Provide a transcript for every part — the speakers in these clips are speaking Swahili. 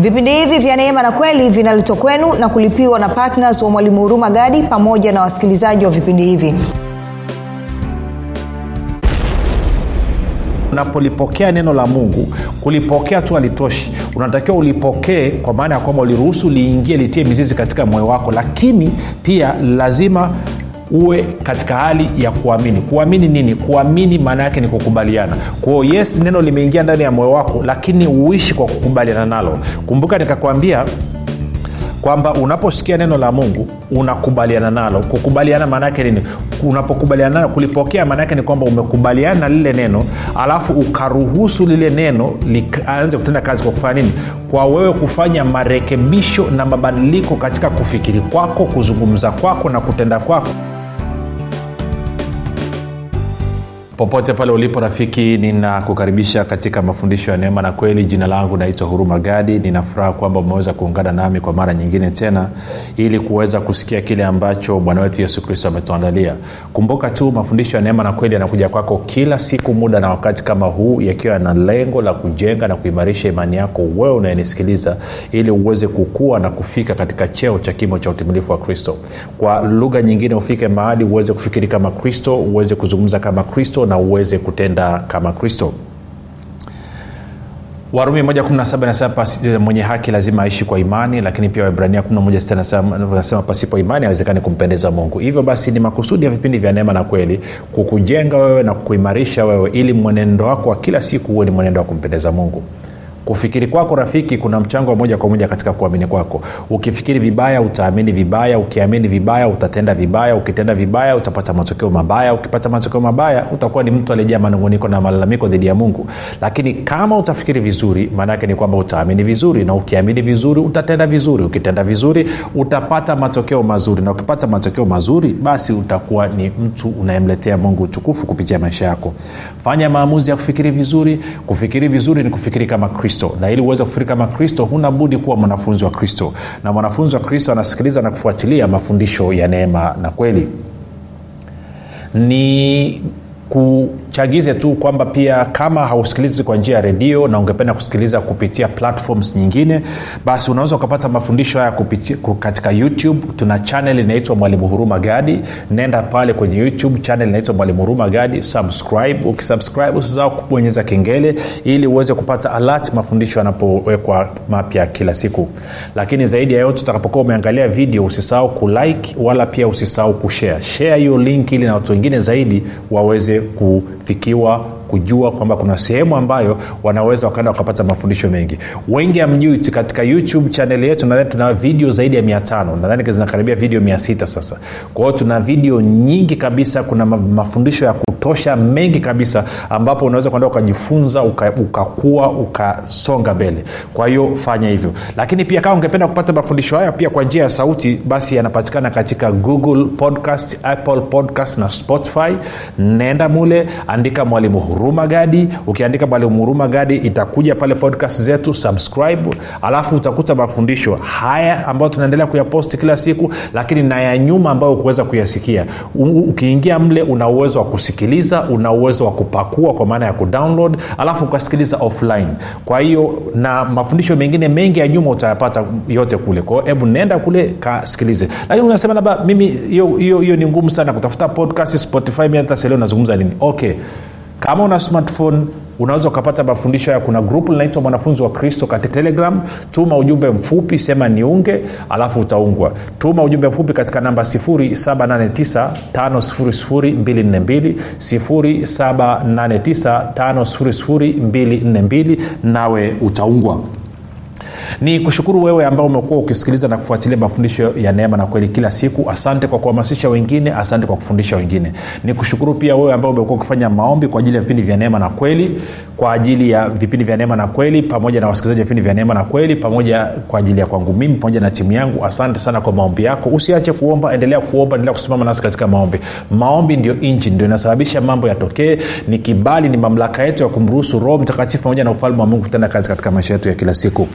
vipindi hivi vya neema na kweli vinaletwa kwenu na kulipiwa na ptns wa mwalimu huruma gadi pamoja na wasikilizaji wa vipindi hivi. Unapolipokea neno la mungu kulipokea tu halitoshi. Unatakiwa ulipokee kwa maana ya kwamba uliruhusu liingie litie mizizi katika moyo wako lakini pia lazima uwe katika hali ya kuamini. Kuamini nini? Kuamini maana yake ni kukubaliana. Kwao yes neno limeingia ndani ya moyo wako lakini uishi kwa kukubaliana nalo. Kumbuka nikakwambia kwamba unaposikia neno la mungu unakubaliana nalo. Kukubaliana maana yake nini? Unapokubaliana nalo kulipokea maana yake ni kwamba umekubaliana na lile neno alafu ukaruhusu lile neno aanze kutenda kazi kwa kufanya nini? Kwa wewe kufanya marekebisho na mabadiliko katika kufikiri kwako kuzungumza kwako na kutenda kwako popote pale ulipo rafiki ninakukaribisha katika mafundisho ya neema na kweli. Jina langu naitwa huruma gadi. Ninafuraha kwamba umeweza kuungana nami kwa mara nyingine tena ili kuweza kusikia kile ambacho bwana wetu yesu kristo ametuandalia. Kumbuka tu mafundisho ya neema na kweli yanakuja kwako kila siku muda na wakati kama huu yakiwa yana lengo la kujenga na kuimarisha imani yako wewe unayenisikiliza ili uweze kukua na kufika katika cheo cha kimo cha utimilifu wa kristo. Kwa lugha nyingine ufike mahali uweze kufikiri kama kristo uweze kuzungumza kama kristo na uweze kutenda kama kristo. Warumi 117 nasema mwenye haki lazima aishi kwa imani lakini pia waibrania 11 nasema pasipo imani awezekani kumpendeza mungu. Hivyo basi ni makusudi ya vipindi vya neema na kweli kukujenga wewe na kukuimarisha wewe ili mwenendo wako wa kila siku huwe ni mwenendo wa kumpendeza mungu kufikiri kwako rafiki kuna mchango wa moja kwa moja katika kuamini kwako. Ukifikiri vibaya utaamini vibaya. Ukiamini vibaya utatenda vibaya. Ukitenda vibaya utapata matokeo mabaya. Ukipata matokeo mabaya utakuwa ni mtu aliyejaa manunguniko na malalamiko dhidi ya mungu. Lakini kama utafikiri vizuri maanaake ni kwamba utaamini vizuri. Na ukiamini vizuri utatenda vizuri. Ukitenda vizuri utapata matokeo mazuri. Na ukipata matokeo mazuri basi utakuwa ni mtu unayemletea mungu utukufu kupitia maisha yako. Fanya maamuzi ya kufikiri vizuri. Kufikiri vizuri ni kufikiri kama kristo na ili uweze kufikiri kama kristo huna budi kuwa mwanafunzi wa kristo. Na mwanafunzi wa kristo anasikiliza na kufuatilia mafundisho ya neema na kweli. Ni kuchagize tu kwamba pia kama hausikilizi kwa njia ya redio na ungependa kusikiliza kupitia platforms nyingine basi unaweza ukapata mafundisho haya kupitia, katika youtube. Tuna chanel inaitwa mwalimu huruma gadi. Nenda pale kwenye youtube chanel inaitwa mwalimu huruma gadi. Subscribe. Ukisubscribe usisahau kubonyeza kengele ili uweze kupata alert mafundisho yanapowekwa mapya kila siku. Lakini zaidi ya yote utakapokuwa umeangalia video usisahau kulike wala pia usisahau kushare share. Hiyo link ili na watu wengine zaidi waweze kufikiwa kujua kwamba kuna sehemu ambayo wanaweza wakaenda wakapata mafundisho mengi. Wengi amjui katika youtube chaneli yetu nadhani tuna video zaidi ya mia tano. Nadhani zinakaribia video mia sita sasa. Kwa tuna video nyingi kabisa kuna mafundisho ya kutosha mengi kabisa ambapo unaweza kwenda ukajifunza ukakua uka ukasonga mbele. Kwa hiyo fanya hivyo. Lakini pia kama ungependa kupata mafundisho haya pia kwa njia ya sauti basi yanapatikana katika google podcast apple podcast na spotify. Nenda mule andika mwalimu huruma gadi. Ukiandika pale muruma gadi itakuja pale podcast zetu subscribe. Alafu utakuta mafundisho haya ambayo tunaendelea kuyaposti kila siku lakini na ya nyuma ambayo ukuweza kuyasikia. Ukiingia mle una uwezo wa kusikiliza una uwezo wa kupakua kwa maana ya kudownload alafu ukasikiliza offline. Kwa hiyo na mafundisho mengine mengi ya nyuma utayapata yote kule. Kwao hebu nenda kule kasikilize. Lakini unasema labda mimi hiyo ni ngumu sana kutafuta podcast spotify mi hata seleo nazungumza nini. Okay kama una smartphone unaweza ukapata mafundisho haya. Kuna grupu linaitwa mwanafunzi wa kristo katika telegram. Tuma ujumbe mfupi sema niunge alafu utaungwa. Tuma ujumbe mfupi katika namba 7895242 7895242 nawe utaungwa ni kushukuru wewe ambao umekuwa ukisikiliza na kufuatilia mafundisho ya neema na kweli kila siku. Asante kwa kuhamasisha wengine asante kwa kufundisha wengine. Ni kushukuru pia wewe ambao umekuwa ukifanya maombi kwa ajili ya vipindi vya neema na kweli kwa ajili ya vipindi vya neema na kweli pamoja na wasikilizaji wa vipindi vya neema na kweli pamoja kwa ajili ya kwangu mimi pamoja na timu yangu. Asante sana kwa maombi yako. Usiache kuomba endelea kuomba endelea kusimama nasi katika maombi. Maombi ndio injini ndio inasababisha mambo yatokee. Ni kibali ni mamlaka yetu ya kumruhusu roho mtakatifu pamoja na ufalme wa mungu kutenda kazi katika maisha yetu ya kila siku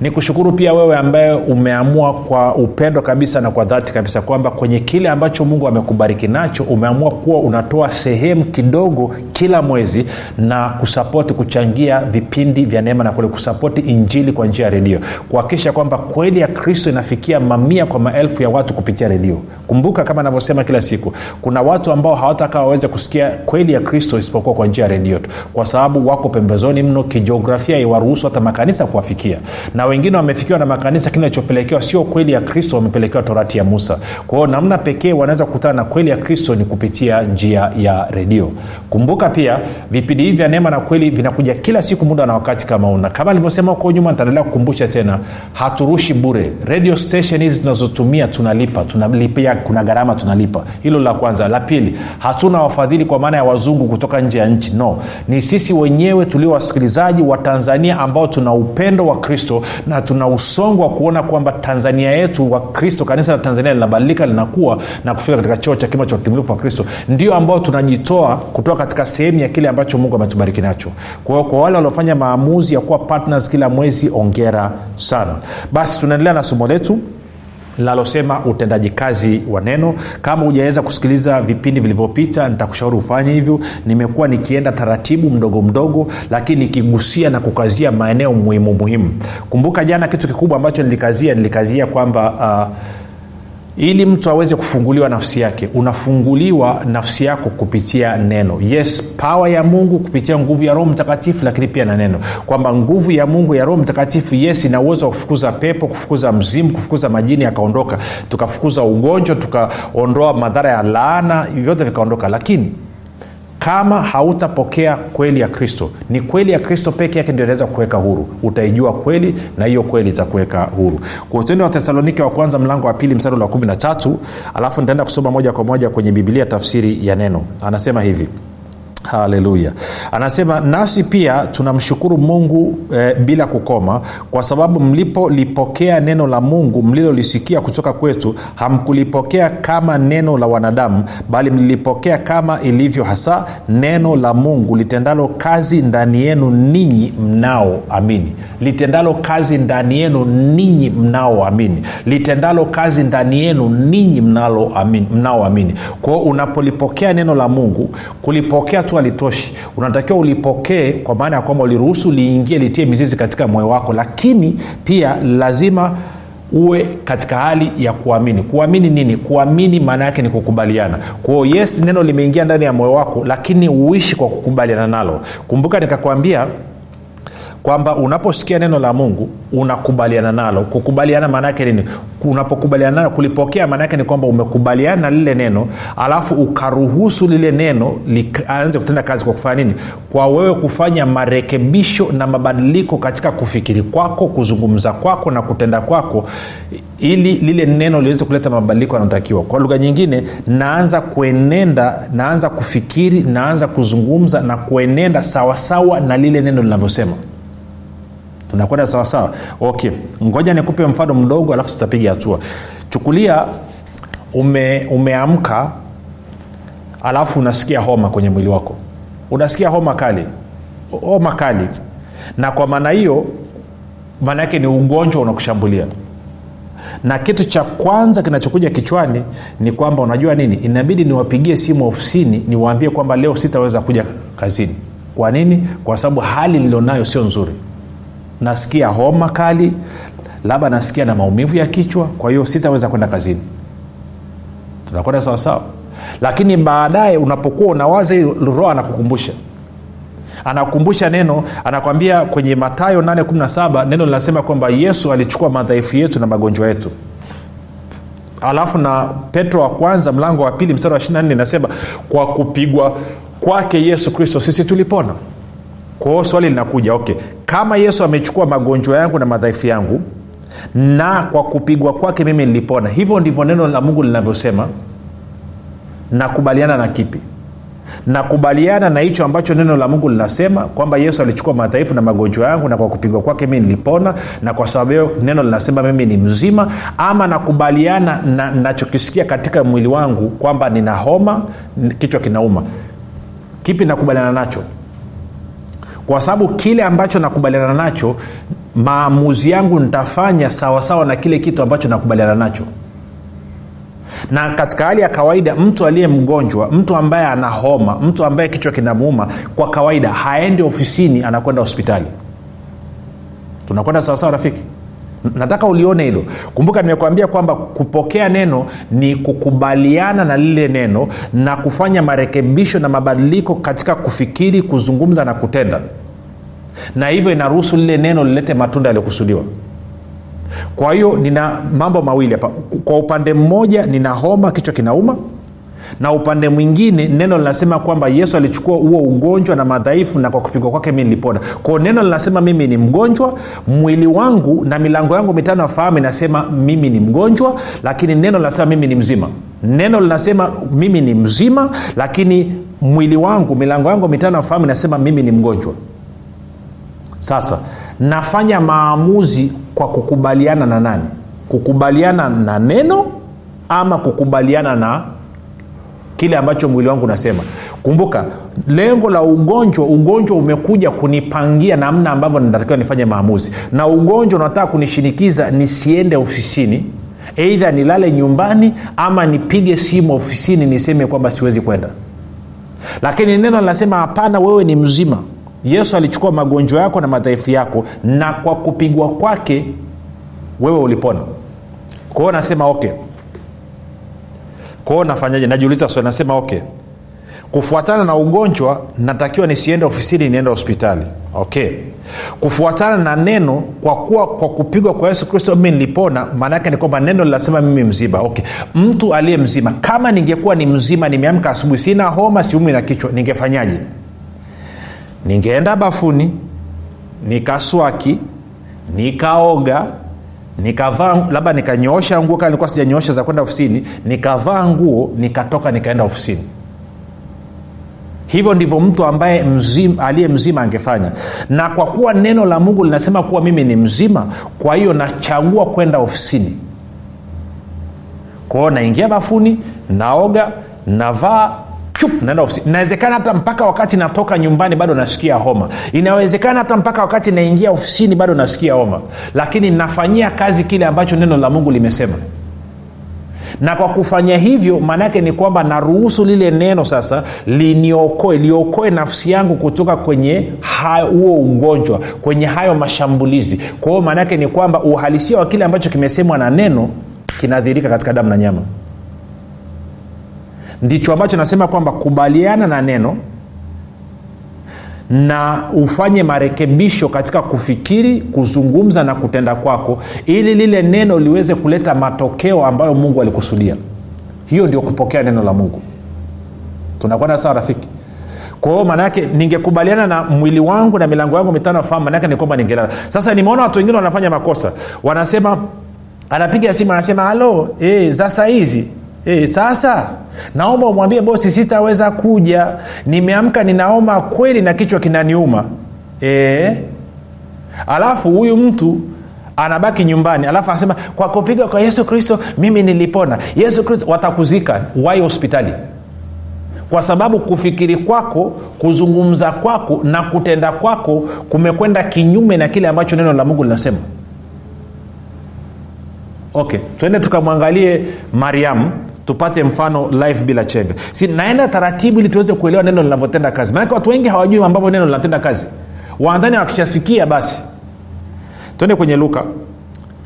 ni kushukuru pia wewe ambaye umeamua kwa upendo kabisa na kwa dhati kabisa kwamba kwenye kile ambacho mungu amekubariki nacho umeamua kuwa unatoa sehemu kidogo kila mwezi na kusapoti kuchangia vipindi vya neema na kule kusapoti injili kwa njia ya redio. Kuhakikisha kwamba kweli ya kristo inafikia mamia kwa maelfu ya watu kupitia redio kumbuka kama anavyosema kila siku kuna watu ambao hawataka waweze kusikia kweli ya kristo isipokuwa kwa njia ya redio tu. Kwa sababu wako pembezoni mno kijiografia iwaruhusu hata makanisa kuwafikia. Na wengine wamefikiwa na makanisa kile alichopelekewa sio kweli ya kristo wamepelekewa torati ya musa. Kwa hiyo namna pekee wanaweza kukutana na kweli ya kristo ni kupitia njia ya redio. Kumbuka pia vipindi hivi vya neema na kweli vinakuja kila siku muda na wakati kama una kama alivyosema huko nyuma nitaendelea kukumbusha tena haturushi bure. Radio station hizi tunazotumia tunalipa tunalipia kuna gharama tunalipa. Hilo la kwanza. La pili hatuna wafadhili kwa maana ya wazungu kutoka nje ya nchi. No. Ni sisi wenyewe tulio wasikilizaji wa tanzania ambao tuna upendo wa kristo na tuna usongo wa kuona kwamba tanzania yetu wa kristo kanisa la tanzania linabadilika linakuwa na kufika katika cheo cha kima cha utimilifu wa kristo. Ndio ambao tunajitoa kutoka katika sehemu ya kile ambacho mungu ametubariki nacho. Kwa hiyo kwa wale waliofanya maamuzi ya kuwa partners kila mwezi ongera sana. Basi tunaendelea na somo letu linalosema utendaji kazi wa neno. Kama hujaweza kusikiliza vipindi vilivyopita nitakushauri ufanye hivyo. Nimekuwa nikienda taratibu mdogo mdogo lakini nikigusia na kukazia maeneo muhimu muhimu. Kumbuka jana kitu kikubwa ambacho nilikazia nilikazia kwamba uh, ili mtu aweze kufunguliwa nafsi yake unafunguliwa nafsi yako kupitia neno. Yes pawa ya mungu kupitia nguvu ya roho mtakatifu lakini pia na neno. Kwamba nguvu ya mungu ya roho mtakatifu yes ina uwezo wa kufukuza pepo kufukuza mzimu kufukuza majini yakaondoka. Tukafukuza ugonjwa tukaondoa madhara ya laana vyote vikaondoka. Lakini kama hautapokea kweli ya kristo. Ni kweli ya kristo peke yake ndio inaweza kuweka huru. Utaijua kweli na hiyo kweli itakuweka huru. Kwa utendo wa thesalonike wa kwanza mlango wa pili mstari wa kumi na tatu alafu nitaenda kusoma moja kwa moja kwenye bibilia tafsiri ya neno. Anasema hivi haleluya anasema nasi pia tunamshukuru mungu e, bila kukoma kwa sababu mlipolipokea neno la mungu mlilolisikia kutoka kwetu hamkulipokea kama neno la wanadamu bali mlilipokea kama ilivyo hasa neno la mungu litendalo kazi ndani yenu ninyi mnaoamini litendalo kazi ndani yenu ninyi mnaoamini litendalo kazi ndani yenu ninyi mnaoamini kwao unapolipokea neno la mungu kulipokea tu halitoshi unatakiwa ulipokee kwa maana ya kwamba uliruhusu liingie litie mizizi katika moyo wako lakini pia lazima uwe katika hali ya kuamini. Kuamini nini? Kuamini maana yake ni kukubaliana. Kwao yes neno limeingia ndani ya moyo wako lakini uishi kwa kukubaliana nalo. Kumbuka nikakwambia kwamba unaposikia neno la mungu unakubaliana nalo. Kukubaliana maanaake nini? Unapokubaliana nalo kulipokea maanaake ni kwamba umekubaliana na lile neno alafu ukaruhusu lile neno aanze kutenda kazi kwa kufanya nini? Kwa wewe kufanya marekebisho na mabadiliko katika kufikiri kwako kuzungumza kwako na kutenda kwako ili lile neno liweze kuleta mabadiliko yanayotakiwa. Kwa lugha nyingine naanza kuenenda naanza kufikiri naanza kuzungumza na kuenenda sawasawa na lile neno linavyosema tunakwenda sawasawa okay. Ngoja nikupe mfano mdogo alafu tutapiga hatua. Chukulia ume, umeamka alafu unasikia homa kwenye mwili wako. Unasikia homa kali. Homa kali. Na kwa maana hiyo maana yake ni ugonjwa unakushambulia. Na kitu cha kwanza kinachokuja kichwani ni kwamba unajua nini? Inabidi niwapigie simu ofisini niwaambie kwamba leo sitaweza kuja kazini. Kwa nini? Kwa sababu hali nilionayo sio nzuri nasikia homa kali labda nasikia na maumivu ya kichwa kwa hiyo sitaweza kwenda kazini. Tunakwenda sawasawa lakini baadaye unapokuwa unawaza hii roho anakukumbusha. Anakukumbusha neno anakwambia kwenye matayo 817 neno linasema kwamba yesu alichukua madhaifu yetu na magonjwa yetu. Alafu na petro wa kwanza mlango wa pili mstari wa 24 inasema kwa kupigwa kwake yesu kristo sisi tulipona. Kwao swali linakuja okay kama yesu amechukua magonjwa yangu na madhaifu yangu na kwa kupigwa kwake mimi nilipona hivyo ndivyo neno la mungu linavyosema. Nakubaliana na kipi? Nakubaliana na hicho ambacho neno la mungu linasema kwamba yesu alichukua madhaifu na magonjwa yangu na kwa kupigwa kwake mimi nilipona na kwa sababu hiyo neno linasema mimi ni mzima ama nakubaliana na nachokisikia katika mwili wangu kwamba nina homa kichwa kinauma. Kipi nakubaliana nacho kwa sababu kile ambacho nakubaliana nacho maamuzi yangu nitafanya sawasawa na kile kitu ambacho nakubaliana nacho. Na katika hali ya kawaida mtu aliye mgonjwa mtu ambaye ana homa mtu ambaye kichwa kinamuuma kwa kawaida haendi ofisini anakwenda hospitali. Tunakwenda sawasawa rafiki nataka ulione hilo. Kumbuka nimekuambia kwamba kupokea neno ni kukubaliana na lile neno na kufanya marekebisho na mabadiliko katika kufikiri kuzungumza na kutenda. Na hivyo inaruhusu lile neno lilete matunda yaliyokusudiwa. Kwa hiyo nina mambo mawili hapa. Kwa upande mmoja nina homa kichwa kinauma na upande mwingine neno linasema kwamba yesu alichukua huo ugonjwa na madhaifu na kwa kupigwa kwake mi nilipona. Kwao neno linasema mimi ni mgonjwa mwili wangu na milango yangu mitano ya fahamu inasema mimi ni mgonjwa lakini neno linasema mimi ni mzima. Neno linasema mimi ni mzima lakini mwili wangu milango yangu mitano ya fahamu inasema mimi ni mgonjwa. Sasa nafanya maamuzi kwa kukubaliana na nani? Kukubaliana na neno ama kukubaliana na kile ambacho mwili wangu unasema. Kumbuka lengo la ugonjwa ugonjwa umekuja kunipangia namna ambavyo natakiwa nifanye maamuzi. Na ugonjwa unataka kunishinikiza nisiende ofisini eidha nilale nyumbani ama nipige simu ofisini niseme kwamba siwezi kwenda. Lakini neno linasema hapana wewe ni mzima. Yesu alichukua magonjwa yako na madhaifu yako na kwa kupigwa kwake wewe ulipona. Kwa hiyo nasema okay kwao nafanyaje? Najiuliza swali nasema okay. Kufuatana na ugonjwa natakiwa nisiende ofisini niende hospitali. Okay. Kufuatana na neno kwa kuwa kwa kupigwa kwa yesu kristo mimi nilipona maana yake ni kwamba neno linasema mimi mzima. Okay. Mtu aliye mzima. Kama ningekuwa ni mzima nimeamka asubuhi sina homa siumi na kichwa ningefanyaje? Ningeenda bafuni nikaswaki nikaoga nikavaa labda nikanyoosha nguo kaa nilikuwa sijanyoosha za kwenda ofisini nikavaa nguo nikatoka nikaenda ofisini. Hivyo ndivyo mtu ambaye mzim, aliye mzima angefanya. Na kwa kuwa neno la mungu linasema kuwa mimi ni mzima kwa hiyo nachagua kwenda ofisini. Kwao naingia bafuni naoga navaa naenda ofisi. Inawezekana hata mpaka wakati natoka nyumbani bado nasikia homa. Inawezekana hata mpaka wakati naingia ofisini bado nasikia homa. Lakini nafanyia kazi kile ambacho neno la mungu limesema. Na kwa kufanya hivyo maanaake ni kwamba naruhusu lile neno sasa liniokoe liokoe nafsi yangu kutoka kwenye huo ugonjwa kwenye hayo mashambulizi. Kwa hiyo maanaake ni kwamba uhalisia wa kile ambacho kimesemwa na neno kinadhirika katika damu na nyama ndicho ambacho nasema kwamba kubaliana na neno na ufanye marekebisho katika kufikiri kuzungumza na kutenda kwako ili lile neno liweze kuleta matokeo ambayo mungu alikusudia. Hiyo ndio kupokea neno la mungu. Tunakwenda sawa rafiki? Kwa hiyo maanaake ningekubaliana na mwili wangu na milango yangu mitano fahamu maanaake ni kwamba ningelala. Sasa nimeona watu wengine wanafanya makosa. Wanasema anapiga simu anasema halo e, za saizi. E, sasa naomba umwambie bosi sitaweza kuja. Nimeamka ninaoma kweli na kichwa kinaniuma. E, alafu huyu mtu anabaki nyumbani alafu anasema kwa kupiga kwa yesu kristo mimi nilipona. Yesu kristo watakuzika wai hospitali. Kwa sababu kufikiri kwako kuzungumza kwako na kutenda kwako kumekwenda kinyume na kile ambacho neno la mungu linasema. Okay twende tukamwangalie mariamu tupate mfano life bila chenga si naenda taratibu ili tuweze kuelewa neno linavyotenda kazi. Maanake watu wengi hawajui ambavyo neno linatenda kazi. Waandhani wakishasikia basi. Twende kwenye luka.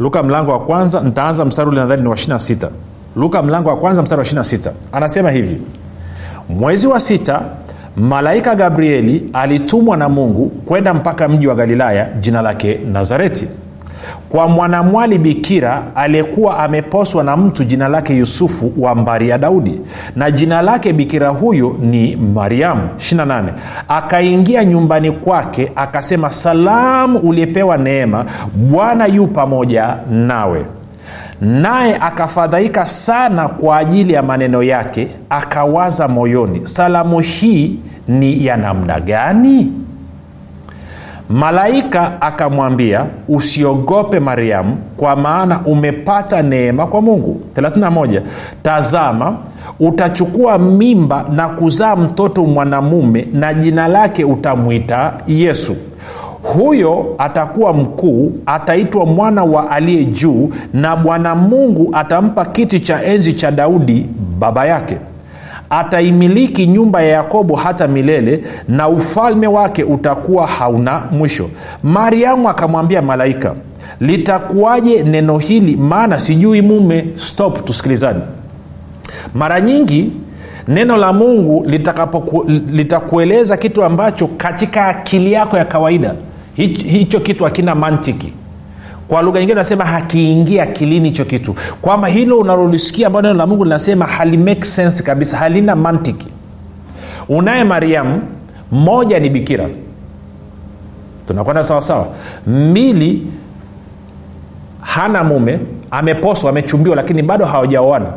Luka mlango wa kwanza ntaanza mstari ule nadhani ni wa 26 luka mlango wa kwanza mstari wa 26 anasema hivi mwezi wa sita malaika gabrieli alitumwa na mungu kwenda mpaka mji wa galilaya jina lake nazareti kwa mwanamwali bikira aliyekuwa ameposwa na mtu jina lake yusufu wa mbari ya daudi. Na jina lake bikira huyo ni mariamu. 28 akaingia nyumbani kwake akasema salamu uliyepewa neema bwana yu pamoja nawe. Naye akafadhaika sana kwa ajili ya maneno yake akawaza moyoni salamu hii ni ya namna gani malaika akamwambia usiogope mariamu kwa maana umepata neema kwa mungu. 31 tazama utachukua mimba na kuzaa mtoto mwanamume na jina lake utamwita yesu. Huyo atakuwa mkuu ataitwa mwana wa aliye juu na bwana mungu atampa kiti cha enzi cha daudi baba yake ataimiliki nyumba ya yakobo hata milele na ufalme wake utakuwa hauna mwisho. Mariamu akamwambia malaika litakuwaje neno hili? Maana sijui mume. Stop tusikilizani mara nyingi neno la mungu litakapoku, litakueleza kitu ambacho katika akili yako ya kawaida hicho, hicho kitu hakina mantiki kwa lugha nyingine nasema hakiingia akilini hicho kitu. Kwamba hilo unalolisikia ambayo neno la mungu linasema hali make sense kabisa halina mantiki. Unaye mariamu moja ni bikira. Tunakwenda sawasawa mbili hana mume ameposwa amechumbiwa lakini bado hawajaoana.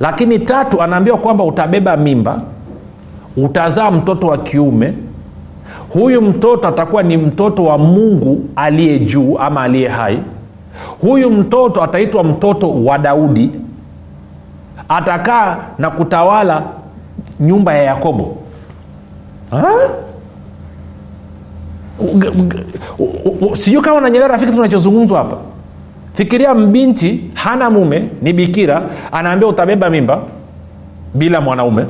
Lakini tatu anaambiwa kwamba utabeba mimba utazaa mtoto wa kiume huyu mtoto atakuwa ni mtoto wa mungu aliye juu ama aliye hai. Huyu mtoto ataitwa mtoto wa daudi. Atakaa na kutawala nyumba ya yakobo. Sijui kama nanyelea rafiki tunachozungumzwa hapa. Fikiria mbinti hana mume ni bikira anaambia utabeba mimba bila mwanaume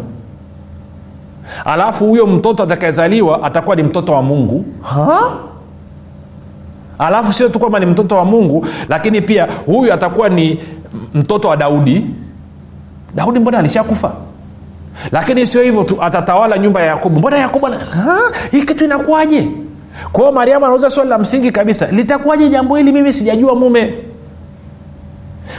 alafu huyo mtoto atakayezaliwa atakuwa ni mtoto wa mungu. Ha? alafu sio tu kwamba ni mtoto wa mungu lakini pia huyu atakuwa ni mtoto wa daudi. Daudi mbona alishakufa? Lakini sio hivyo tu atatawala nyumba ya yakobo. Mbona yakobo hii kitu inakuwaje? Kwao mariamu anauza swali la msingi kabisa litakuwaje jambo hili? Mimi sijajua mume.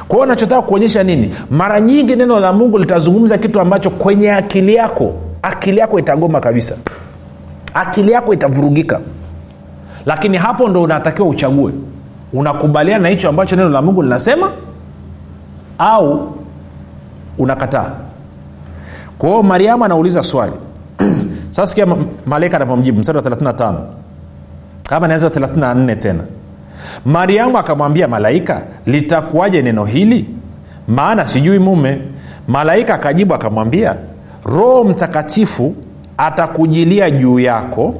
Kwao nachotaka kuonyesha nini? Mara nyingi neno la mungu litazungumza kitu ambacho kwenye akili yako akili yako itagoma kabisa. Akili yako itavurugika. Lakini hapo ndo unatakiwa uchague. Unakubaliana na hicho ambacho neno la mungu linasema au unakataa? Kwa mariamu anauliza swali. Sasa sikia malaika anavyomjibu mstari wa 35 ama naweza 34 tena. Mariamu akamwambia malaika litakuwaje neno hili? Maana sijui mume. Malaika akajibu akamwambia roho mtakatifu atakujilia juu yako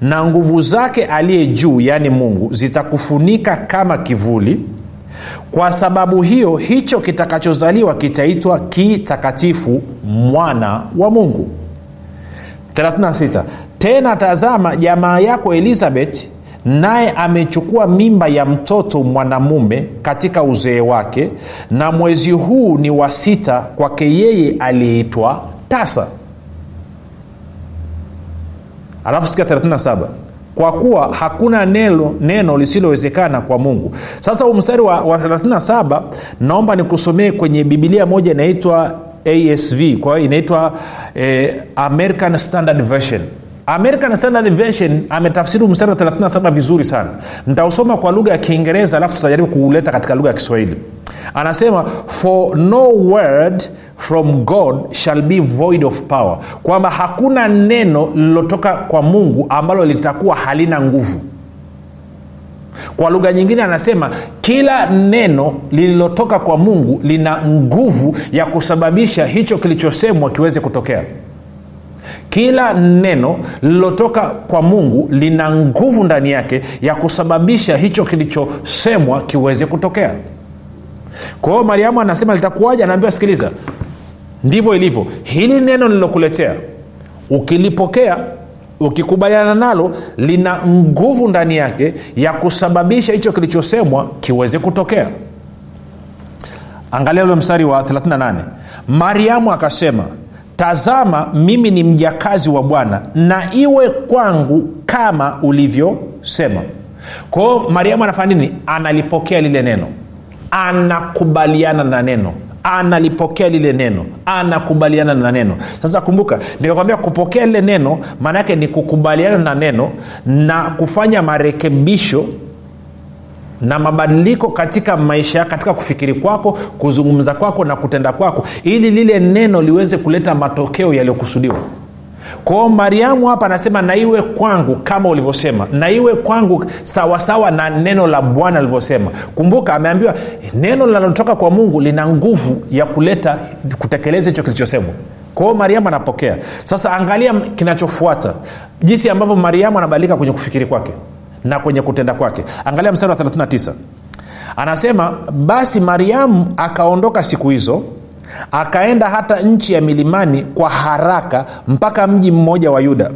na nguvu zake aliye juu yaani mungu zitakufunika kama kivuli. Kwa sababu hiyo hicho kitakachozaliwa kitaitwa kitakatifu mwana wa mungu. 36 tena tazama jamaa yako elizabeth naye amechukua mimba ya mtoto mwanamume katika uzee wake na mwezi huu ni wa sita kwake yeye aliyeitwa tasa. Alafu sika 37 kwa kuwa hakuna neno, neno lisilowezekana kwa mungu. Sasa huu mstari wa, wa 37 naomba nikusomee kwenye bibilia moja inaitwa asv kwa hiyo inaitwa eh, american standard version american standard version ametafsiri mstari wa 37 vizuri sana. Nitausoma kwa lugha ya kiingereza alafu tutajaribu kuuleta katika lugha ya kiswahili. Anasema for no word from god shall be void of power. Kwamba hakuna neno lililotoka kwa mungu ambalo litakuwa halina nguvu. Kwa lugha nyingine anasema kila neno lililotoka kwa mungu lina nguvu ya kusababisha hicho kilichosemwa kiweze kutokea kila neno lililotoka kwa mungu lina nguvu ndani yake ya kusababisha hicho kilichosemwa kiweze kutokea. Kwa hiyo mariamu anasema litakuwaja anaambiwa sikiliza ndivyo ilivyo. Hili neno lilokuletea ukilipokea ukikubaliana nalo lina nguvu ndani yake ya kusababisha hicho kilichosemwa kiweze kutokea. Angalia ule mstari wa 38 mariamu akasema tazama mimi ni mjakazi wa bwana na iwe kwangu kama ulivyosema. Kwa hiyo mariamu anafanya nini? Analipokea lile neno. Anakubaliana na neno. Analipokea lile neno. Anakubaliana na neno. Sasa kumbuka nikakwambia kupokea lile neno maanaake ni kukubaliana na neno na kufanya marekebisho na mabadiliko katika maisha katika kufikiri kwako kuzungumza kwako na kutenda kwako ili lile neno liweze kuleta matokeo yaliyokusudiwa. Kwao mariamu hapa anasema na iwe kwangu kama ulivyosema na iwe kwangu sawasawa na neno la bwana alivyosema. Kumbuka ameambiwa neno linalotoka kwa mungu lina nguvu ya kuleta kutekeleza hicho kilichosemwa. Kwao mariamu anapokea. Sasa angalia kinachofuata jinsi ambavyo mariamu anabadilika kwenye kufikiri kwake na kwenye kutenda kwake. Angalia mstari wa 39 anasema basi mariamu akaondoka siku hizo akaenda hata nchi ya milimani kwa haraka mpaka mji mmoja wa yuda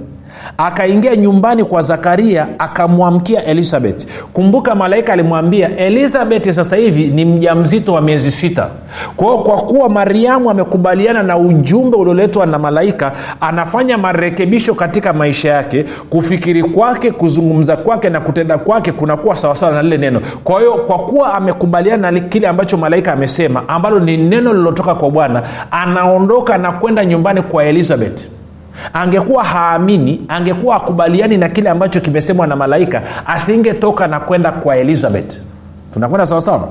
akaingia nyumbani kwa zakaria akamwamkia elizabeth. Kumbuka malaika alimwambia elizabeth sasa hivi ni mja mzito wa miezi sita. Kwao kwa kuwa mariamu amekubaliana na ujumbe ulioletwa na malaika anafanya marekebisho katika maisha yake. Kufikiri kwake kuzungumza kwake na kutenda kwake kunakuwa sawasawa na lile neno. Kwa hiyo kwa kuwa amekubaliana na kile ambacho malaika amesema ambalo ni neno lililotoka kwa bwana anaondoka na kwenda nyumbani kwa elizabeth angekuwa haamini angekuwa akubaliani na kile ambacho kimesemwa na malaika asingetoka na kwenda kwa elizabeth. Tunakwenda sawasawa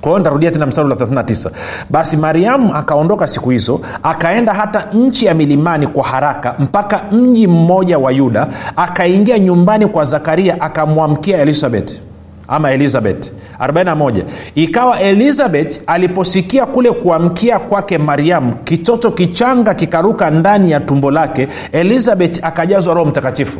kwa hiyo ntarudia tena mstari wa 39 basi mariamu akaondoka siku hizo akaenda hata nchi ya milimani kwa haraka mpaka mji mmoja wa yuda akaingia nyumbani kwa zakaria akamwamkia elizabeth ama elizabeth. 41 ikawa elizabeth aliposikia kule kuamkia kwake mariamu kitoto kichanga kikaruka ndani ya tumbo lake elizabeth akajazwa roho mtakatifu.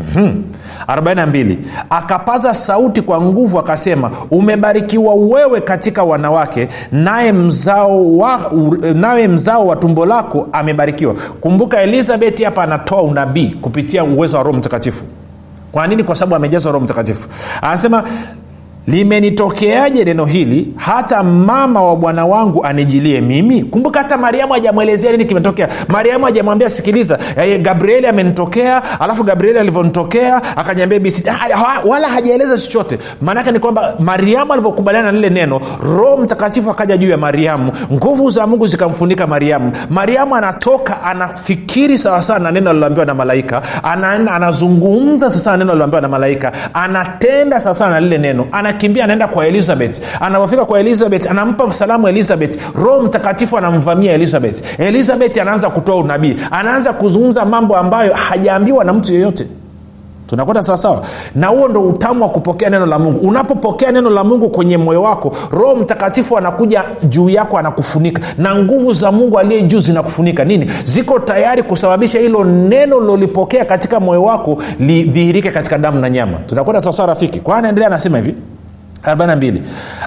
Mm-hmm. 42 akapaza sauti kwa nguvu akasema umebarikiwa wewe katika wanawake naye mzao wa, nawe mzao wa tumbo lako amebarikiwa. Kumbuka elizabeth hapa anatoa unabii kupitia uwezo wa roho mtakatifu kwa nini? Kwa sababu amejazwa roho mtakatifu. Anasema limenitokeaje neno hili? Hata mama wa bwana wangu anijilie mimi? Kumbuka hata mariamu hajamwelezea nini kimetokea. Mariamu hajamwambia sikiliza eh, gabrieli amenitokea alafu gabrieli alivyonitokea akanyambia bisi wala hajaeleza chochote. Maanake ni kwamba mariamu alivyokubaliana na lile neno roho mtakatifu akaja juu ya mariamu. Nguvu za mungu zikamfunika mariamu. Mariamu anatoka anafikiri sawasawa na neno aliloambiwa na malaika. Ana, anazungumza sawasawa na neno aliloambiwa na malaika. Anatenda sawasawa na lile neno anakimbia anaenda kwa elizabeth. Anapofika kwa elizabeth anampa salamu elizabeth. Roho mtakatifu anamvamia elizabeth. Elizabeth anaanza kutoa unabii. Anaanza kuzungumza mambo ambayo hajaambiwa na mtu yeyote. Tunakwenda sawasawa na huo ndo utamu wa kupokea neno la mungu. Unapopokea neno la mungu kwenye moyo wako roho mtakatifu anakuja juu yako anakufunika. Na nguvu za mungu aliye juu zinakufunika. Nini? Ziko tayari kusababisha hilo neno lilolipokea katika moyo wako lidhihirike katika damu na nyama. Tunakwenda sawasawa rafiki? Kwa anaendelea anasema hivi 42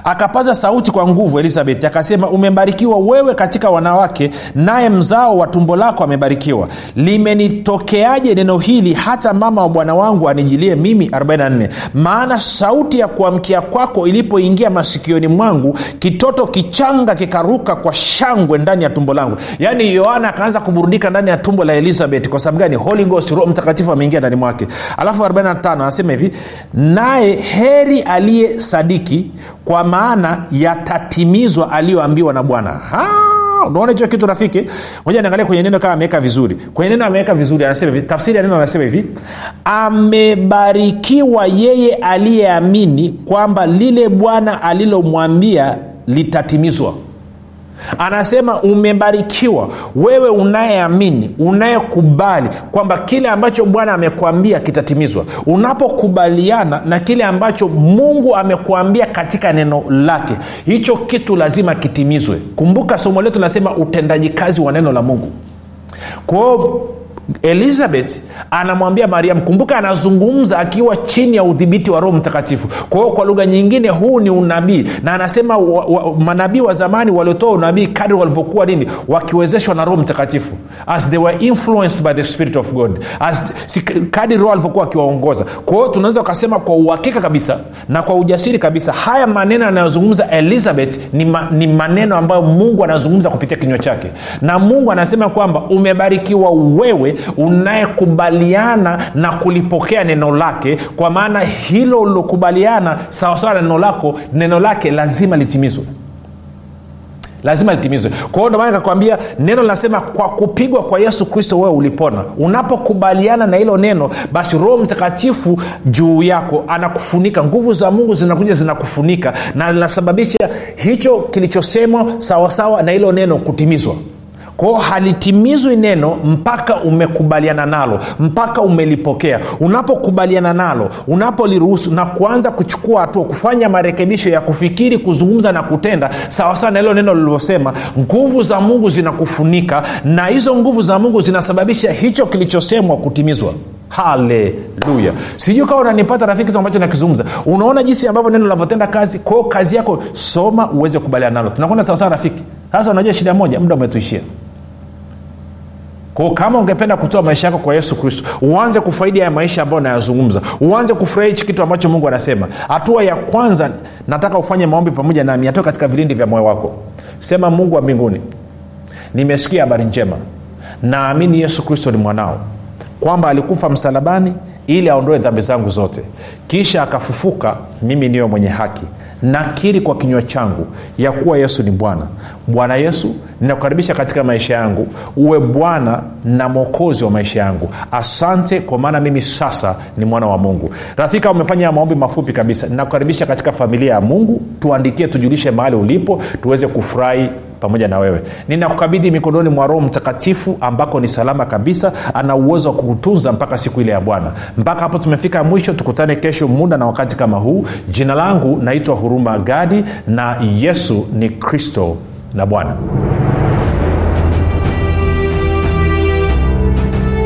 akapaza sauti kwa nguvu elizabeth akasema umebarikiwa wewe katika wanawake naye mzao wa tumbo lako amebarikiwa. Limenitokeaje neno hili hata mama wa bwana wangu anijilie mimi? 44 maana sauti ya kuamkia kwako ilipoingia masikioni mwangu kitoto kichanga kikaruka kwa shangwe ndani ya tumbo langu. Yaani yohana akaanza kuburudika ndani ya tumbo la elizabeth. Kwa sababu gani? Holy ghost roho mtakatifu ameingia ndani mwake. Alafu 45 anasema hivi naye heri aliye sadiki kwa maana yatatimizwa aliyoambiwa na bwana. Unaona hicho kitu rafiki? Moja niangalia kwenye neno kama ameweka vizuri. Kwenye neno ameweka vizuri anasema hivi tafsiri ya neno anasema hivi amebarikiwa yeye aliyeamini kwamba lile bwana alilomwambia litatimizwa anasema umebarikiwa. Wewe unayeamini unayekubali kwamba kile ambacho bwana amekwambia kitatimizwa. Unapokubaliana na kile ambacho mungu amekuambia katika neno lake hicho kitu lazima kitimizwe. Kumbuka somo letu nasema utendaji kazi wa neno la mungu. Kwao elizabeth anamwambia mariam kumbuka anazungumza akiwa chini ya udhibiti wa roho mtakatifu. Kwa hiyo kwa lugha nyingine huu ni unabii. Na anasema manabii wa zamani waliotoa unabii kadri walivyokuwa nini? Wakiwezeshwa na roho mtakatifu. As they were influenced by the spirit of god. As roho alivyokuwa akiwaongoza. Kwa hiyo tunaweza ukasema kwa uhakika kabisa na kwa ujasiri kabisa haya maneno anayozungumza elizabeth ni, ma, ni maneno ambayo mungu anazungumza kupitia kinywa chake. Na mungu anasema kwamba umebarikiwa wewe unayekubaliana na kulipokea neno lake kwa maana hilo ulilokubaliana sawasawa na neno lako neno lake lazima litimizwe. Lazima litimizwe. Kwa hiyo ndomana kakwambia neno linasema kwa kupigwa kwa yesu kristo wewe ulipona. Unapokubaliana na hilo neno basi roho mtakatifu juu yako anakufunika. Nguvu za mungu zinakuja zinakufunika. Na linasababisha hicho kilichosemwa sawasawa na hilo neno kutimizwa kwao halitimizwi neno mpaka umekubaliana nalo mpaka umelipokea. Unapokubaliana nalo unapoliruhusu na kuanza kuchukua hatua kufanya marekebisho ya kufikiri kuzungumza na kutenda sawasawa na hilo neno lilivyosema nguvu za mungu zinakufunika na hizo nguvu za mungu zinasababisha hicho kilichosemwa kutimizwa. Haleluya. Sijui kawa unanipata rafiki kitu ambacho nakizungumza. Unaona jinsi ambavyo neno linavyotenda kazi kwao kazi yako soma uweze kukubaliana nalo. Tunakwenda sawasawa rafiki. Sasa unajua shida moja muda umetuishia kwao kama ungependa kutoa maisha yako kwa yesu kristo uanze kufaidi haya maisha ambayo nayazungumza. Uanze kufurahia hichi kitu ambacho mungu anasema. Hatua ya kwanza nataka ufanye maombi pamoja nami atoe katika vilindi vya moyo wako. Sema mungu wa mbinguni nimesikia habari njema. Naamini yesu kristo ni mwanao. Kwamba alikufa msalabani ili aondoe dhambi zangu zote. Kisha akafufuka mimi niyo mwenye haki nakiri kwa kinywa changu ya kuwa yesu ni bwana. Bwana yesu ninakukaribisha katika maisha yangu. Uwe bwana na mwokozi wa maisha yangu. Asante kwa maana mimi sasa ni mwana wa mungu. Rafika umefanya maombi mafupi kabisa. Ninakukaribisha katika familia ya mungu. Tuandikie tujulishe mahali ulipo tuweze kufurahi pamoja na wewe. Ninakukabidhi mikononi mwa roho mtakatifu ambako ni salama kabisa ana uwezo wa kukutunza mpaka siku ile ya bwana. Mpaka hapo tumefika mwisho tukutane kesho muda na wakati kama huu. Jina langu naitwa huruma gadi na yesu ni kristo na bwana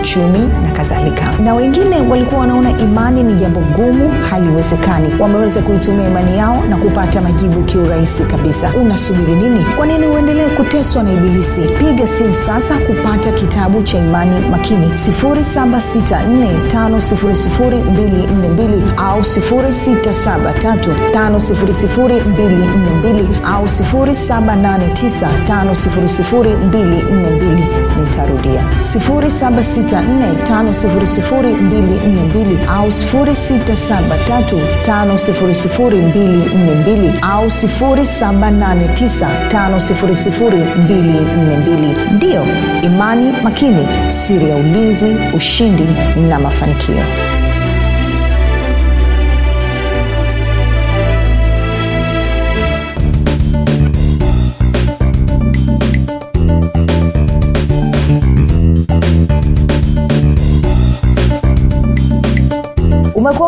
uchumi na kadhalika. Na wengine walikuwa wanaona imani ni jambo gumu haliwezekani. Wameweza kuitumia imani yao na kupata majibu kiurahisi kabisa. Unasubiri nini? Kwa nini uendelee kuteswa na ibilisi? Piga simu sasa kupata kitabu cha imani makini. 7645242 au 6735242 au 7895242 nitarudia. 7645242 au 6735242 au 7895242 ndiyo imani makini siri ya ulinzi ushindi na mafanikio